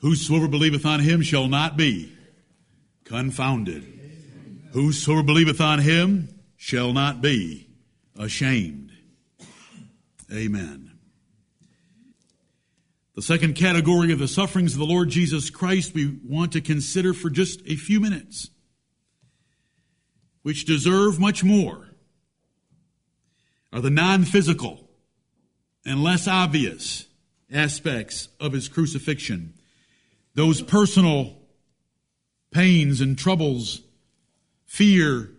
Whosoever believeth on him shall not be confounded. Whosoever believeth on him shall not be ashamed. Amen. The second category of the sufferings of the Lord Jesus Christ we want to consider for just a few minutes, which deserve much more, are the non physical and less obvious aspects of his crucifixion. Those personal pains and troubles, fear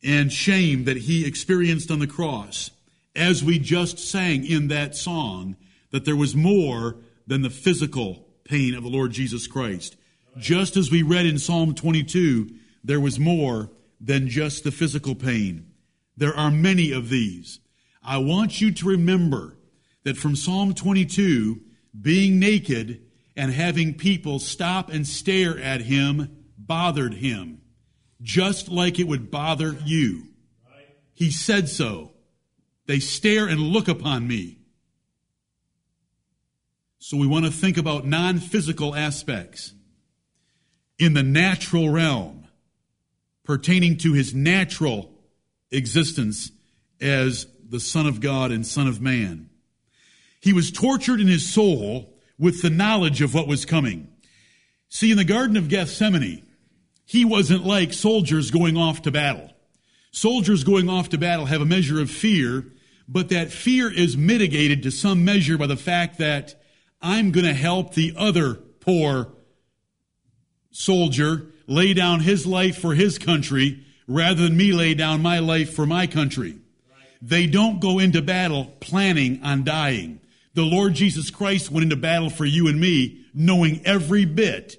and shame that he experienced on the cross, as we just sang in that song, that there was more than the physical pain of the Lord Jesus Christ. Just as we read in Psalm 22, there was more than just the physical pain. There are many of these. I want you to remember that from Psalm 22, being naked and having people stop and stare at him bothered him, just like it would bother you. He said so. They stare and look upon me. So we want to think about non physical aspects in the natural realm pertaining to his natural existence as the Son of God and Son of Man. He was tortured in his soul with the knowledge of what was coming. See, in the Garden of Gethsemane, he wasn't like soldiers going off to battle. Soldiers going off to battle have a measure of fear, but that fear is mitigated to some measure by the fact that I'm going to help the other poor soldier lay down his life for his country rather than me lay down my life for my country. They don't go into battle planning on dying. The Lord Jesus Christ went into battle for you and me knowing every bit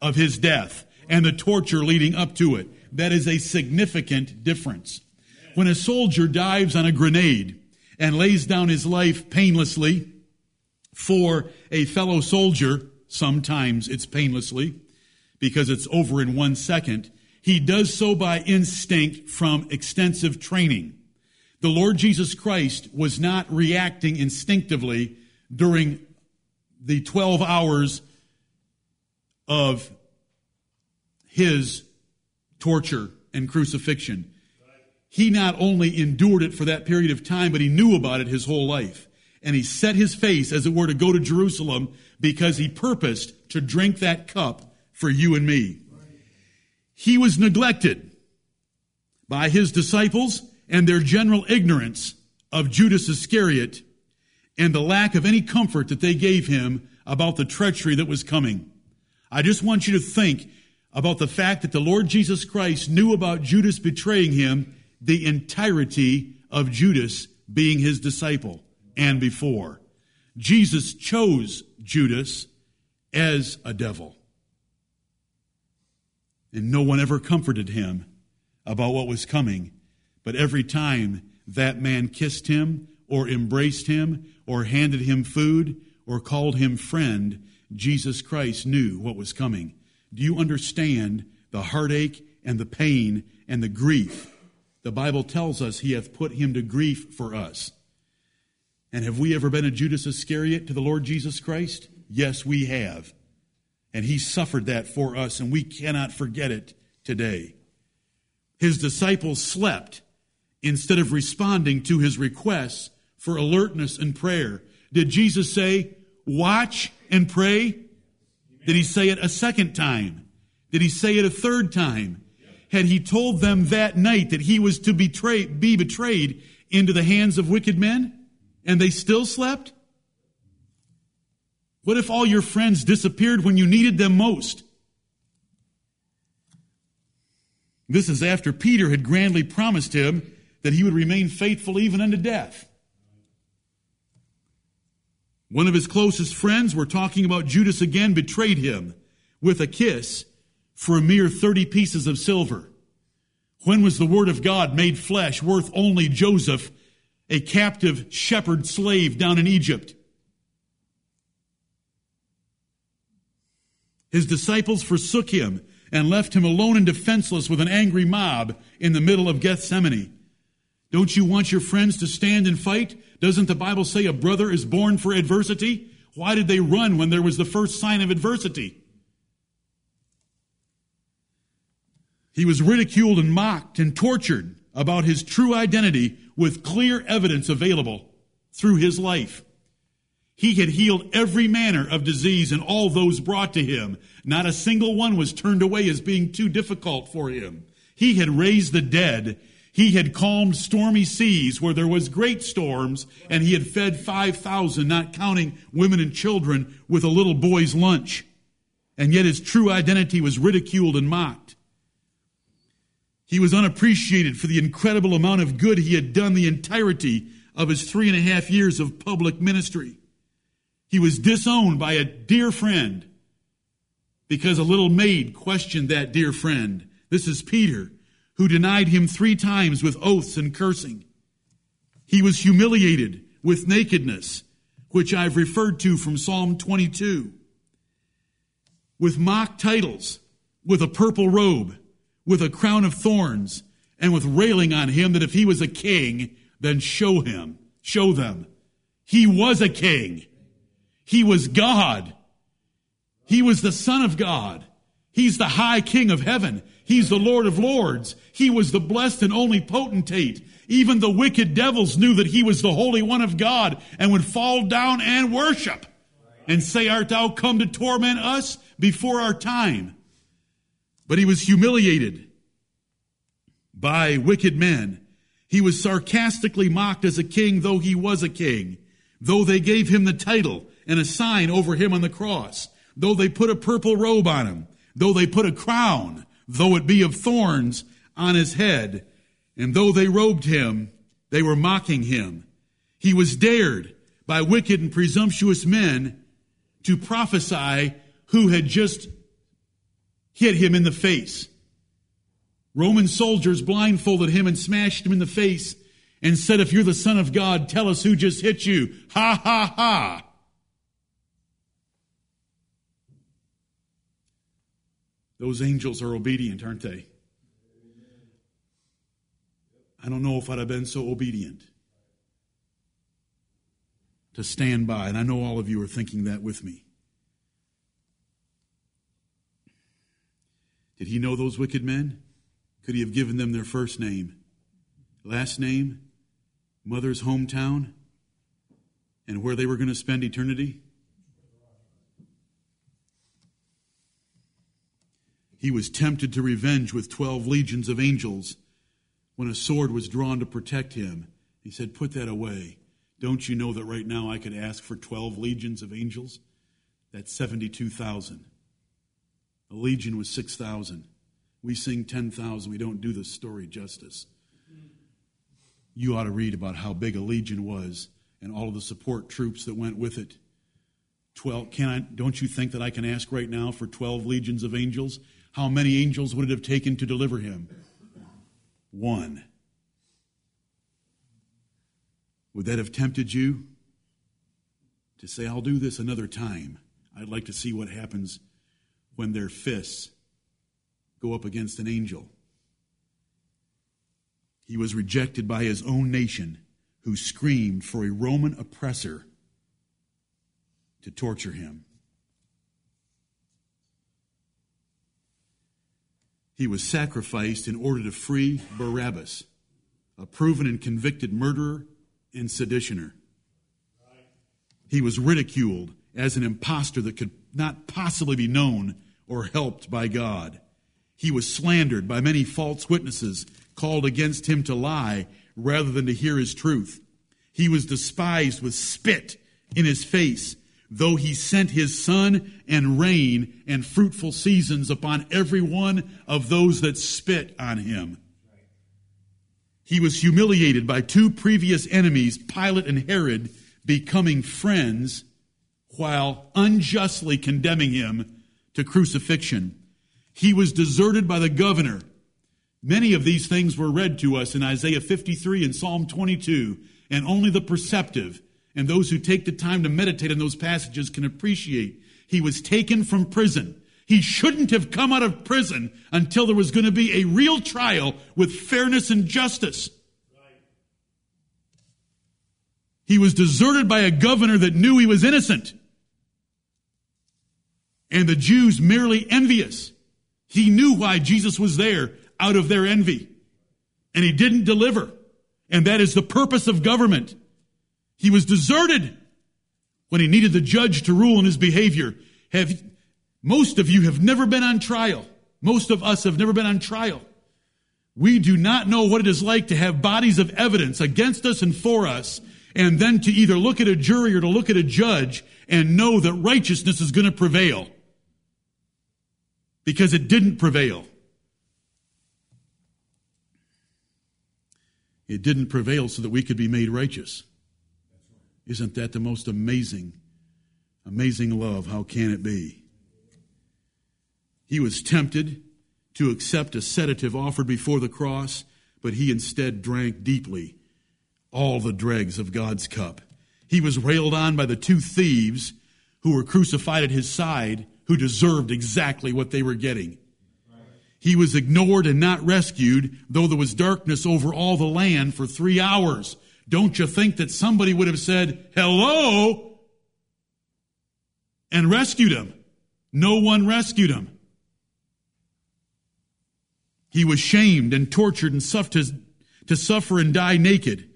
of his death and the torture leading up to it. That is a significant difference. When a soldier dives on a grenade and lays down his life painlessly, for a fellow soldier, sometimes it's painlessly because it's over in one second, he does so by instinct from extensive training. The Lord Jesus Christ was not reacting instinctively during the 12 hours of his torture and crucifixion. He not only endured it for that period of time, but he knew about it his whole life and he set his face, as it were, to go to Jerusalem because he purposed to drink that cup for you and me. He was neglected by his disciples and their general ignorance of Judas Iscariot and the lack of any comfort that they gave him about the treachery that was coming. I just want you to think about the fact that the Lord Jesus Christ knew about Judas betraying him the entirety of Judas being his disciple and before. Jesus chose Judas as a devil. And no one ever comforted him about what was coming. But every time that man kissed him or embraced him or handed him food or called him friend, Jesus Christ knew what was coming. Do you understand the heartache and the pain and the grief? The Bible tells us he hath put him to grief for us. And have we ever been a Judas Iscariot to the Lord Jesus Christ? Yes, we have. And he suffered that for us, and we cannot forget it today. His disciples slept instead of responding to his requests for alertness and prayer. Did Jesus say, watch and pray? Did he say it a second time? Did he say it a third time? Had he told them that night that he was to betray, be betrayed into the hands of wicked men? and they still slept? What if all your friends disappeared when you needed them most? This is after Peter had grandly promised him that he would remain faithful even unto death. One of his closest friends, we're talking about Judas again, betrayed him with a kiss for a mere 30 pieces of silver. When was the word of God made flesh worth only Joseph a captive shepherd slave down in Egypt. His disciples forsook him and left him alone and defenseless with an angry mob in the middle of Gethsemane. Don't you want your friends to stand and fight? Doesn't the Bible say a brother is born for adversity? Why did they run when there was the first sign of adversity? He was ridiculed and mocked and tortured about his true identity with clear evidence available through his life. He had healed every manner of disease and all those brought to him. Not a single one was turned away as being too difficult for him. He had raised the dead. He had calmed stormy seas where there was great storms, and he had fed 5,000, not counting women and children, with a little boy's lunch. And yet his true identity was ridiculed and mocked. He was unappreciated for the incredible amount of good he had done the entirety of his three and a half years of public ministry. He was disowned by a dear friend because a little maid questioned that dear friend. This is Peter, who denied him three times with oaths and cursing. He was humiliated with nakedness, which I've referred to from Psalm 22, with mock titles, with a purple robe, with a crown of thorns, and with railing on him that if he was a king, then show him, show them. He was a king. He was God. He was the Son of God. He's the high King of heaven. He's the Lord of lords. He was the blessed and only potentate. Even the wicked devils knew that he was the Holy One of God and would fall down and worship and say, Art thou come to torment us before our time? But he was humiliated by wicked men. He was sarcastically mocked as a king, though he was a king, though they gave him the title and a sign over him on the cross, though they put a purple robe on him, though they put a crown, though it be of thorns, on his head, and though they robed him, they were mocking him. He was dared by wicked and presumptuous men to prophesy who had just hit him in the face. Roman soldiers blindfolded him and smashed him in the face and said, If you're the Son of God, tell us who just hit you. Ha ha ha. Those angels are obedient, aren't they? I don't know if I'd have been so obedient to stand by, and I know all of you are thinking that with me. Did he know those wicked men? Could he have given them their first name, last name, mother's hometown, and where they were going to spend eternity? He was tempted to revenge with 12 legions of angels when a sword was drawn to protect him. He said, Put that away. Don't you know that right now I could ask for 12 legions of angels? That's 72,000. A legion was 6,000. We sing 10,000. We don't do the story justice. You ought to read about how big a legion was and all of the support troops that went with it. 12 can I don't you think that I can ask right now for 12 legions of angels how many angels would it have taken to deliver him? One. Would that have tempted you to say, I'll do this another time? I'd like to see what happens when their fists go up against an angel. He was rejected by his own nation, who screamed for a Roman oppressor to torture him. He was sacrificed in order to free Barabbas, a proven and convicted murderer and seditioner. He was ridiculed as an impostor that could not possibly be known or helped by God. He was slandered by many false witnesses called against him to lie rather than to hear his truth. He was despised with spit in his face though he sent his sun and rain and fruitful seasons upon every one of those that spit on him. He was humiliated by two previous enemies, Pilate and Herod, becoming friends while unjustly condemning him to crucifixion. He was deserted by the governor. Many of these things were read to us in Isaiah 53 and Psalm 22, and only the perceptive and those who take the time to meditate on those passages can appreciate. He was taken from prison. He shouldn't have come out of prison until there was going to be a real trial with fairness and justice. He was deserted by a governor that knew he was innocent and the Jews merely envious. He knew why Jesus was there out of their envy. And he didn't deliver. And that is the purpose of government. He was deserted when he needed the judge to rule in his behavior. Have, most of you have never been on trial. Most of us have never been on trial. We do not know what it is like to have bodies of evidence against us and for us, and then to either look at a jury or to look at a judge and know that righteousness is going to prevail. Because it didn't prevail. It didn't prevail so that we could be made righteous. Isn't that the most amazing, amazing love? How can it be? He was tempted to accept a sedative offered before the cross, but he instead drank deeply all the dregs of God's cup. He was railed on by the two thieves who were crucified at his side, who deserved exactly what they were getting. He was ignored and not rescued, though there was darkness over all the land for three hours. Don't you think that somebody would have said, hello, and rescued him? No one rescued him. He was shamed and tortured and suffered to suffer and die naked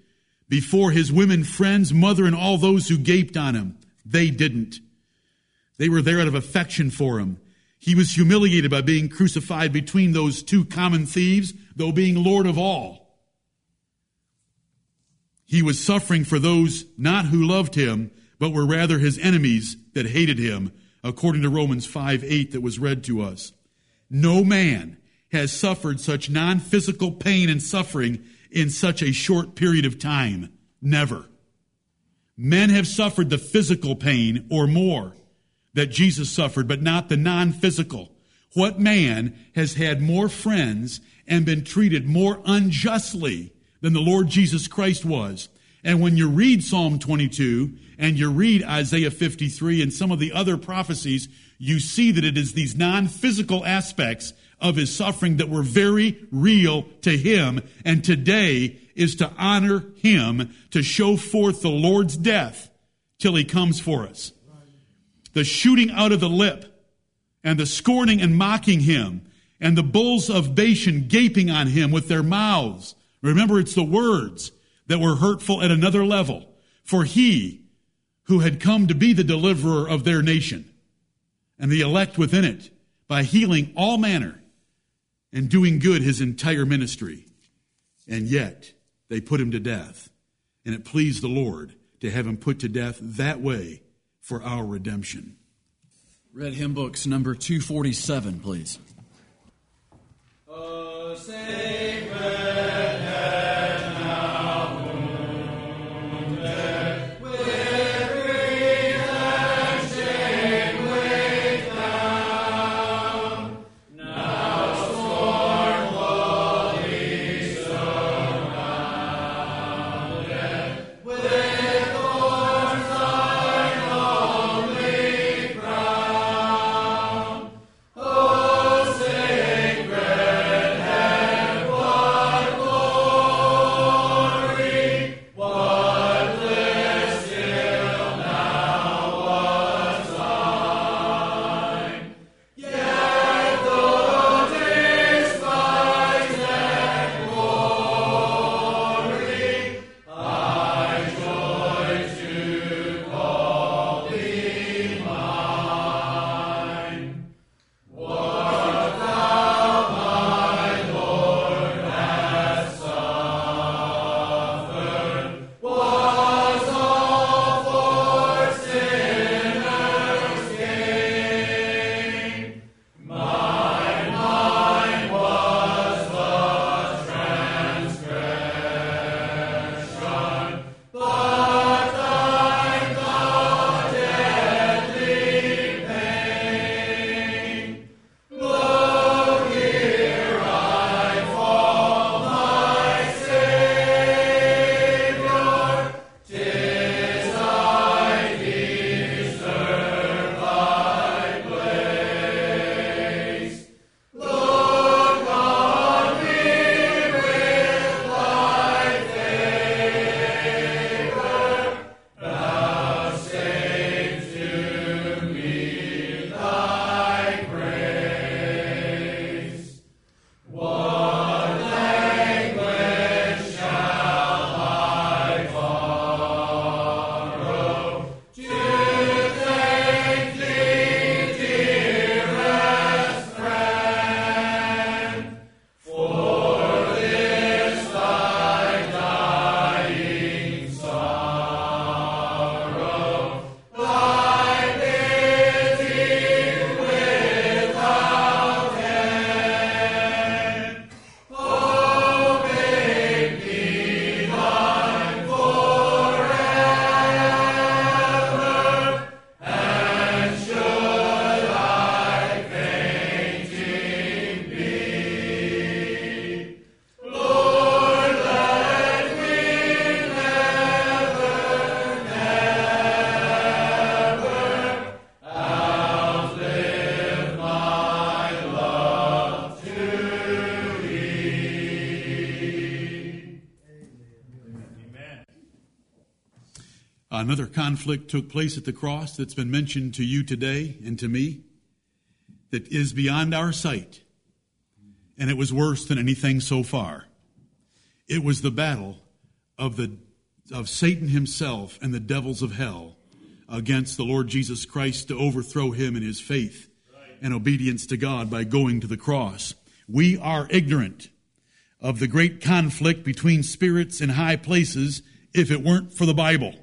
before his women friends, mother, and all those who gaped on him. They didn't. They were there out of affection for him. He was humiliated by being crucified between those two common thieves, though being Lord of all. He was suffering for those not who loved him, but were rather his enemies that hated him, according to Romans 5 8 that was read to us. No man has suffered such non physical pain and suffering in such a short period of time. Never. Men have suffered the physical pain or more that Jesus suffered, but not the non physical. What man has had more friends and been treated more unjustly than the Lord Jesus Christ was? And when you read Psalm 22 and you read Isaiah 53 and some of the other prophecies, you see that it is these non physical aspects of his suffering that were very real to him. And today is to honor him, to show forth the Lord's death till he comes for us. The shooting out of the lip and the scorning and mocking him and the bulls of Bashan gaping on him with their mouths. Remember, it's the words that were hurtful at another level. For he who had come to be the deliverer of their nation and the elect within it by healing all manner and doing good his entire ministry. And yet they put him to death. And it pleased the Lord to have him put to death that way for our redemption. Red Hymn Books number 247, please. Uh, Another conflict took place at the cross that's been mentioned to you today and to me that is beyond our sight. And it was worse than anything so far. It was the battle of the of Satan himself and the devils of hell against the Lord Jesus Christ to overthrow him in his faith and obedience to God by going to the cross. We are ignorant of the great conflict between spirits in high places if it weren't for the Bible.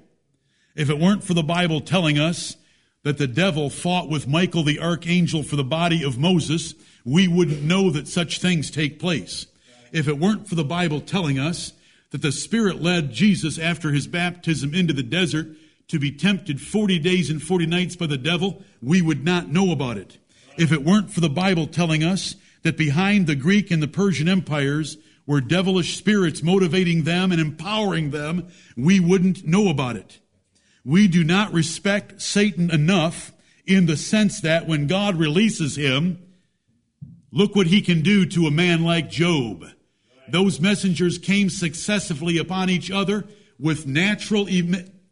If it weren't for the Bible telling us that the devil fought with Michael the archangel for the body of Moses, we wouldn't know that such things take place. If it weren't for the Bible telling us that the Spirit led Jesus after his baptism into the desert to be tempted 40 days and 40 nights by the devil, we would not know about it. If it weren't for the Bible telling us that behind the Greek and the Persian empires were devilish spirits motivating them and empowering them, we wouldn't know about it. We do not respect Satan enough in the sense that when God releases him, look what he can do to a man like Job. Those messengers came successively upon each other with natural,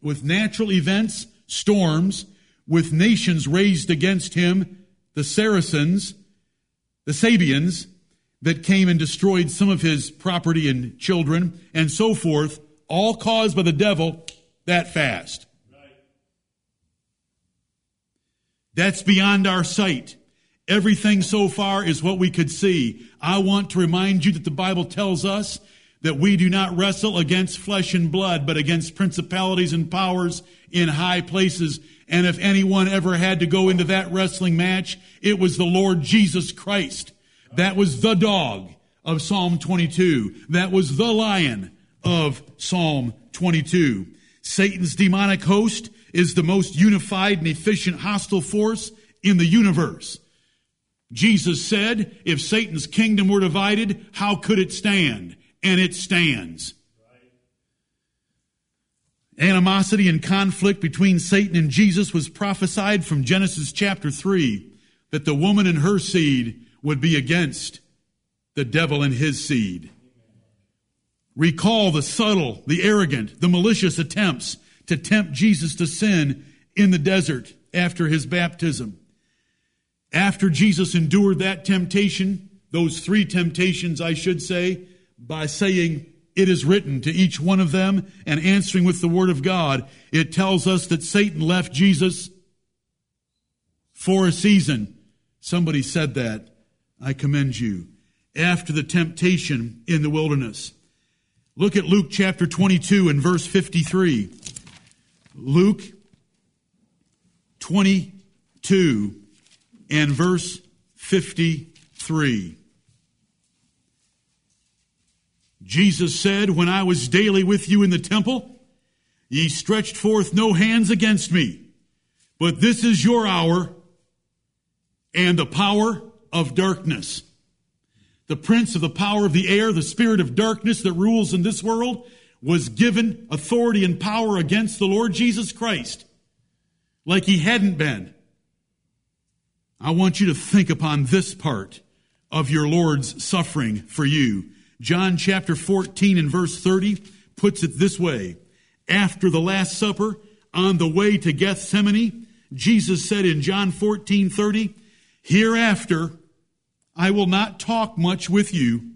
with natural events, storms, with nations raised against him, the Saracens, the Sabeans, that came and destroyed some of his property and children, and so forth, all caused by the devil that fast. That's beyond our sight. Everything so far is what we could see. I want to remind you that the Bible tells us that we do not wrestle against flesh and blood, but against principalities and powers in high places. And if anyone ever had to go into that wrestling match, it was the Lord Jesus Christ. That was the dog of Psalm 22. That was the lion of Psalm 22. Satan's demonic host is the most unified and efficient hostile force in the universe. Jesus said, if Satan's kingdom were divided, how could it stand? And it stands. Animosity and conflict between Satan and Jesus was prophesied from Genesis chapter 3 that the woman and her seed would be against the devil and his seed. Recall the subtle, the arrogant, the malicious attempts to tempt Jesus to sin in the desert after his baptism. After Jesus endured that temptation, those three temptations, I should say, by saying, it is written to each one of them and answering with the word of God, it tells us that Satan left Jesus for a season. Somebody said that. I commend you. After the temptation in the wilderness. Look at Luke chapter 22 and verse 53. Luke 22 and verse 53. Jesus said, When I was daily with you in the temple, ye stretched forth no hands against me. But this is your hour and the power of darkness. The prince of the power of the air, the spirit of darkness that rules in this world, was given authority and power against the Lord Jesus Christ like he hadn't been. I want you to think upon this part of your Lord's suffering for you. John chapter 14 and verse 30 puts it this way. After the Last Supper, on the way to Gethsemane, Jesus said in John 14, 30, Hereafter I will not talk much with you,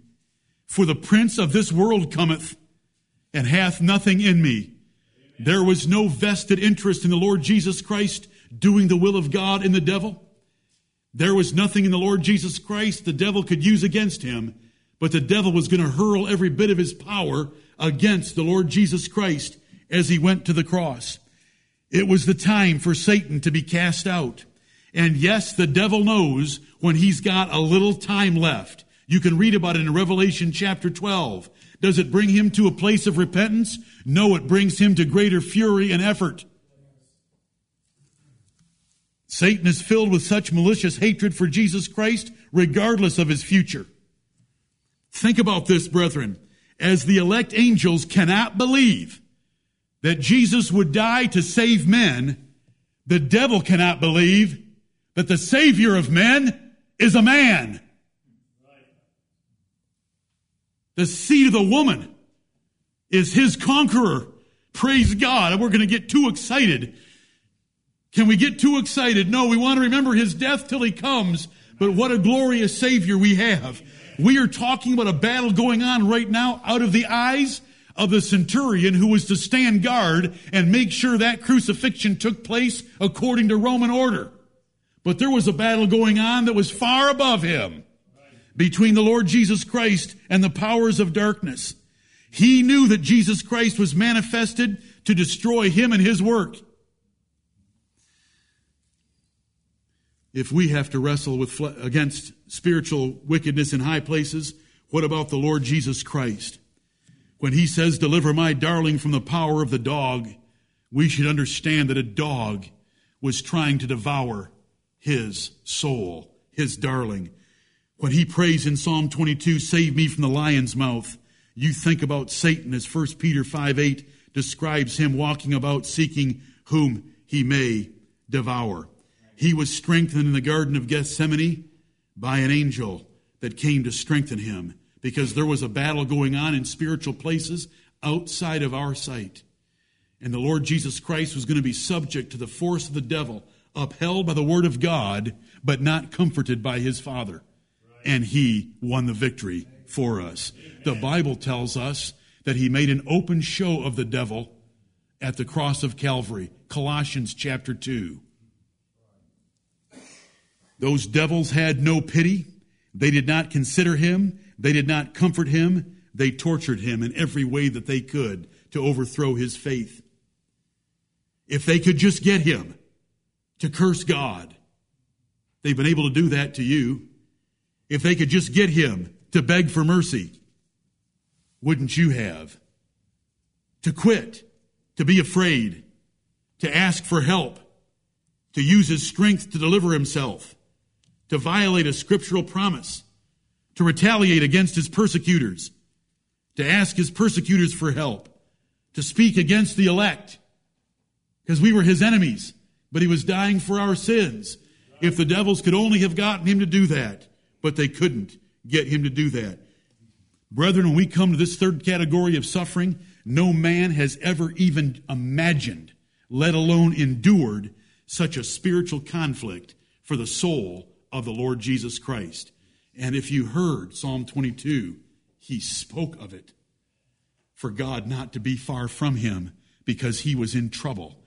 for the prince of this world cometh and hath nothing in me. There was no vested interest in the Lord Jesus Christ doing the will of God in the devil. There was nothing in the Lord Jesus Christ the devil could use against him, but the devil was going to hurl every bit of his power against the Lord Jesus Christ as he went to the cross. It was the time for Satan to be cast out. And yes, the devil knows when he's got a little time left. You can read about it in Revelation chapter 12. Does it bring him to a place of repentance? No, it brings him to greater fury and effort. Satan is filled with such malicious hatred for Jesus Christ, regardless of his future. Think about this, brethren. As the elect angels cannot believe that Jesus would die to save men, the devil cannot believe that the Savior of men is a man. The seed of the woman is his conqueror praise God, we're going to get too excited. Can we get too excited? No, we want to remember his death till he comes, but what a glorious Savior we have. We are talking about a battle going on right now out of the eyes of the centurion who was to stand guard and make sure that crucifixion took place according to Roman order. But there was a battle going on that was far above him between the Lord Jesus Christ and the powers of darkness. He knew that Jesus Christ was manifested to destroy him and his work. If we have to wrestle with against spiritual wickedness in high places, what about the Lord Jesus Christ? When he says, deliver my darling from the power of the dog, we should understand that a dog was trying to devour his soul, his darling. When he prays in Psalm 22, save me from the lion's mouth, you think about Satan as 1 Peter 5 8 describes him walking about seeking whom he may devour. He was strengthened in the Garden of Gethsemane by an angel that came to strengthen him because there was a battle going on in spiritual places outside of our sight. And the Lord Jesus Christ was going to be subject to the force of the devil, upheld by the word of God, but not comforted by his Father. And he won the victory for us. The Bible tells us that he made an open show of the devil at the cross of Calvary. Colossians chapter 2. Those devils had no pity. They did not consider him. They did not comfort him. They tortured him in every way that they could to overthrow his faith. If they could just get him to curse God, they've been able to do that to you. If they could just get him to beg for mercy, wouldn't you have? To quit, to be afraid, to ask for help, to use his strength to deliver himself, to violate a scriptural promise, to retaliate against his persecutors, to ask his persecutors for help, to speak against the elect, because we were his enemies, but he was dying for our sins. If the devils could only have gotten him to do that, but they couldn't get him to do that. Brethren, when we come to this third category of suffering, no man has ever even imagined, let alone endured, such a spiritual conflict for the soul of the Lord Jesus Christ. And if you heard Psalm 22, he spoke of it for God not to be far from him because he was in trouble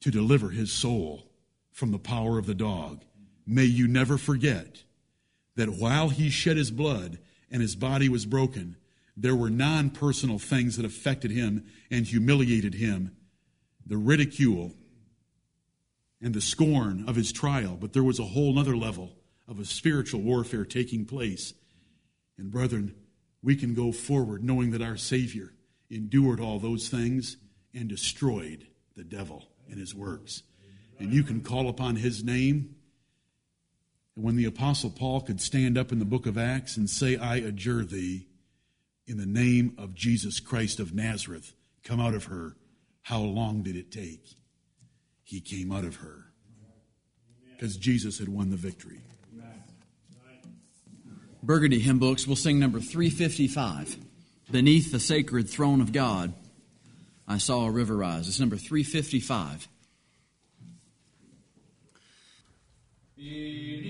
to deliver his soul from the power of the dog. May you never forget that while he shed his blood and his body was broken, there were non personal things that affected him and humiliated him the ridicule and the scorn of his trial. But there was a whole other level of a spiritual warfare taking place. And brethren, we can go forward knowing that our Savior endured all those things and destroyed the devil and his works. And you can call upon his name. And when the Apostle Paul could stand up in the book of Acts and say, I adjure thee in the name of Jesus Christ of Nazareth, come out of her, how long did it take? He came out of her because Jesus had won the victory. Burgundy hymn books, we'll sing number 355, Beneath the Sacred Throne of God. I saw a river rise. It's number 355. Amen.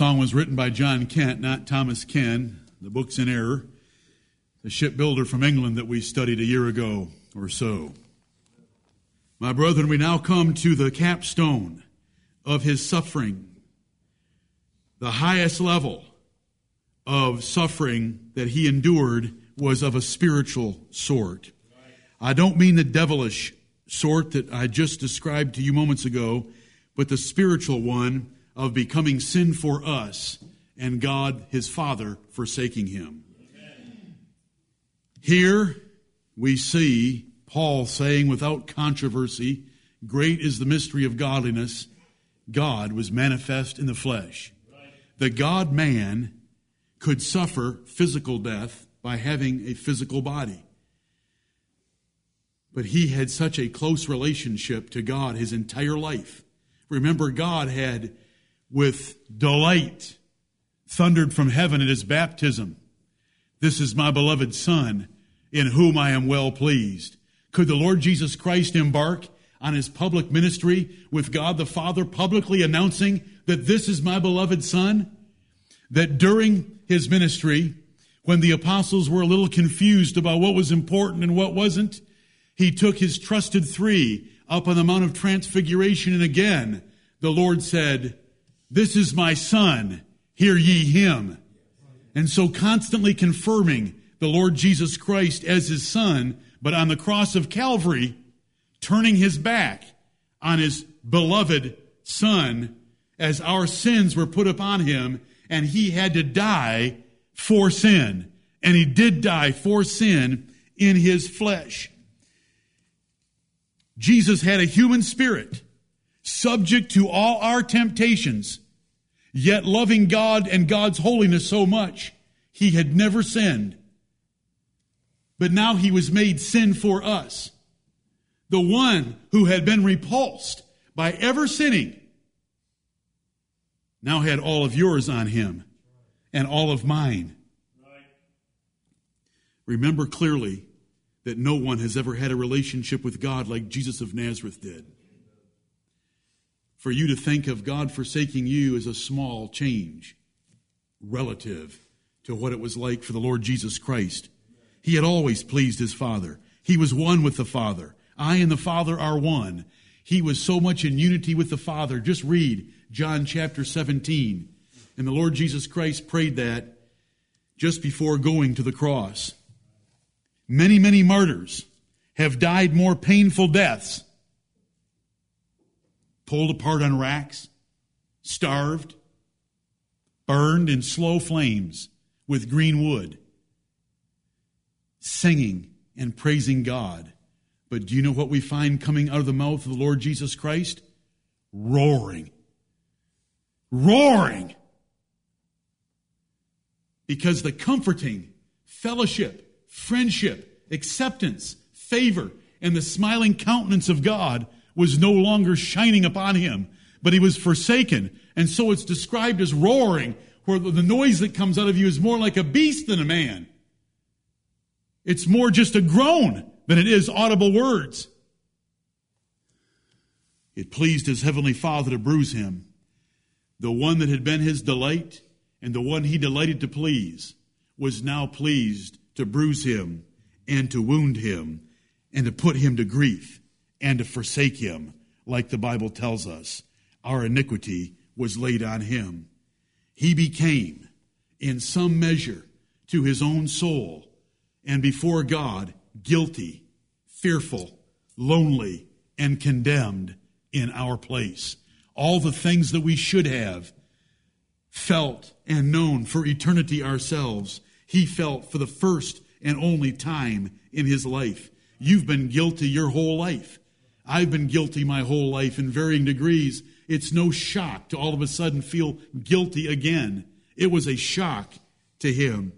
Song was written by John Kent, not Thomas Ken. The book's in error. The shipbuilder from England that we studied a year ago or so. My brethren, we now come to the capstone of his suffering. The highest level of suffering that he endured was of a spiritual sort. I don't mean the devilish sort that I just described to you moments ago, but the spiritual one of becoming sin for us and God, his Father, forsaking him. Here we see Paul saying without controversy, Great is the mystery of godliness. God was manifest in the flesh. The God man could suffer physical death by having a physical body. But he had such a close relationship to God his entire life. Remember, God had, with delight, thundered from heaven at his baptism This is my beloved Son, in whom I am well pleased. Could the Lord Jesus Christ embark on his public ministry with God the Father publicly announcing that this is my beloved Son? That during his ministry, when the apostles were a little confused about what was important and what wasn't, he took his trusted three up on the Mount of Transfiguration, and again the Lord said, This is my Son, hear ye him. And so constantly confirming the Lord Jesus Christ as his Son, but on the cross of Calvary, turning his back on his beloved Son as our sins were put upon him, and he had to die for sin. And he did die for sin in his flesh. Jesus had a human spirit, subject to all our temptations, yet loving God and God's holiness so much, he had never sinned. But now he was made sin for us. The one who had been repulsed by ever sinning now had all of yours on him and all of mine. Remember clearly that no one has ever had a relationship with God like Jesus of Nazareth did. For you to think of God forsaking you as a small change relative to what it was like for the Lord Jesus Christ. He had always pleased his Father. He was one with the Father. I and the Father are one. He was so much in unity with the Father. Just read John chapter 17. And the Lord Jesus Christ prayed that just before going to the cross. Many, many martyrs have died more painful deaths. Pulled apart on racks, starved, burned in slow flames with green wood, singing and praising God. But do you know what we find coming out of the mouth of the Lord Jesus Christ? Roaring. Roaring. Because the comforting fellowship, friendship, acceptance, favor, and the smiling countenance of God was no longer shining upon him, but he was forsaken. And so it's described as roaring, where the noise that comes out of you is more like a beast than a man. It's more just a groan than it is audible words. It pleased his heavenly Father to bruise him. The one that had been his delight and the one he delighted to please was now pleased to bruise him and to wound him and to put him to grief and to forsake him, like the Bible tells us. Our iniquity was laid on him. He became, in some measure, to his own soul and before God, guilty, fearful, lonely, and condemned in our place. All the things that we should have felt and known for eternity ourselves, he felt for the first and only time in his life. You've been guilty your whole life. I've been guilty my whole life in varying degrees. It's no shock to all of a sudden feel guilty again. It was a shock to him.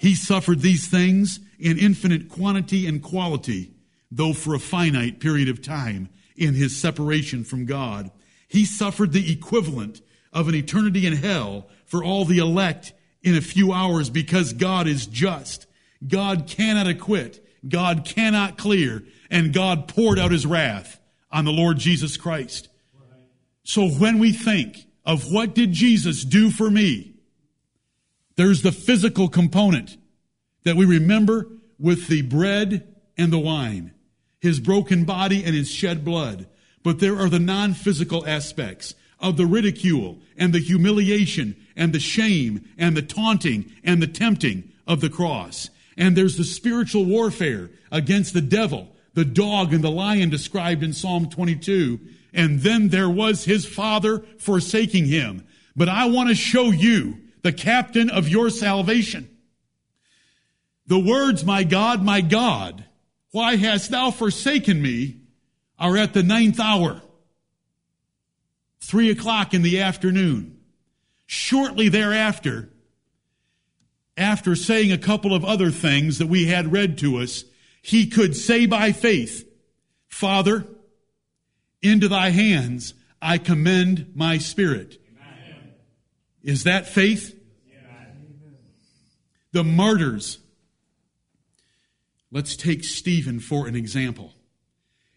He suffered these things in infinite quantity and quality, though for a finite period of time in his separation from God. He suffered the equivalent of an eternity in hell for all the elect in a few hours because God is just. God cannot acquit. God cannot clear. And God poured out his wrath on the Lord Jesus Christ. So when we think of what did Jesus do for me, there's the physical component that we remember with the bread and the wine, his broken body and his shed blood. But there are the non physical aspects of the ridicule and the humiliation and the shame and the taunting and the tempting of the cross. And there's the spiritual warfare against the devil, the dog and the lion described in Psalm 22. And then there was his father forsaking him. But I want to show you the captain of your salvation. The words, my God, my God, why hast thou forsaken me, are at the ninth hour. Three o'clock in the afternoon. Shortly thereafter, after saying a couple of other things that we had read to us, he could say by faith, Father, into thy hands I commend my spirit. Amen. Is that faith? The martyrs Let's take Stephen for an example.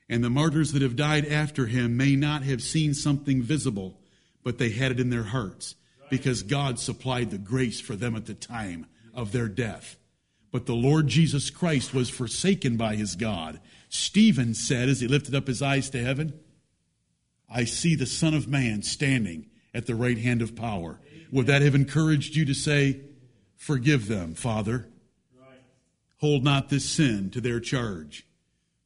And the martyrs that have died after him may not have seen something visible, but they had it in their hearts because God supplied the grace for them at the time of their death. But the Lord Jesus Christ was forsaken by his God. Stephen said as he lifted up his eyes to heaven, I see the Son of Man standing at the right hand of power. Would that have encouraged you to say, Forgive them, Father? hold not this sin to their charge.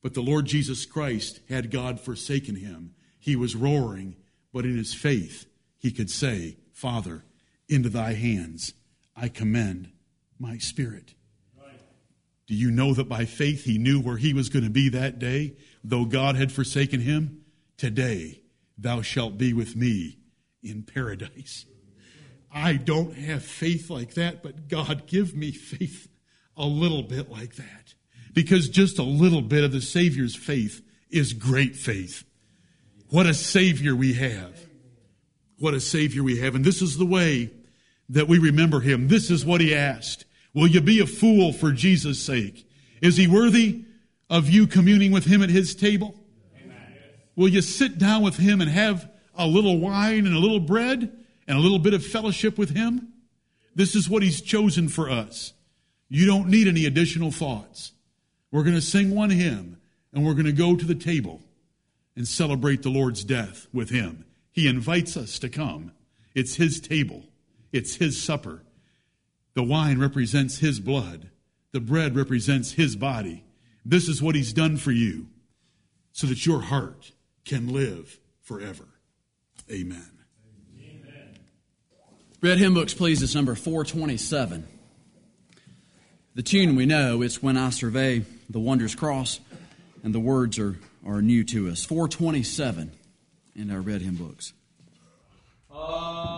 But the Lord Jesus Christ, had God forsaken him, he was roaring, but in his faith he could say, Father, into thy hands I commend my spirit. Do you know that by faith he knew where he was going to be that day? Though God had forsaken him, today thou shalt be with me in paradise. I don't have faith like that, but God, give me faith a little bit like that. Because just a little bit of the Savior's faith is great faith. What a Savior we have. What a Savior we have. And this is the way that we remember Him. This is what He asked. Will you be a fool for Jesus' sake? Is He worthy of you communing with Him at His table? Amen. Will you sit down with Him and have a little wine and a little bread and a little bit of fellowship with Him? This is what He's chosen for us. You don't need any additional thoughts. We're going to sing one hymn and we're going to go to the table and celebrate the Lord's death with Him. He invites us to come. It's His table, it's His supper. The wine represents His blood, the bread represents His body. This is what He's done for you so that your heart can live forever. Amen. Amen. Red Hymn Books, please. It's number 427. The tune we know, it's When I Survey the Wondrous Cross, and the words are, are new to us. 427 in our red hymn books. Uh...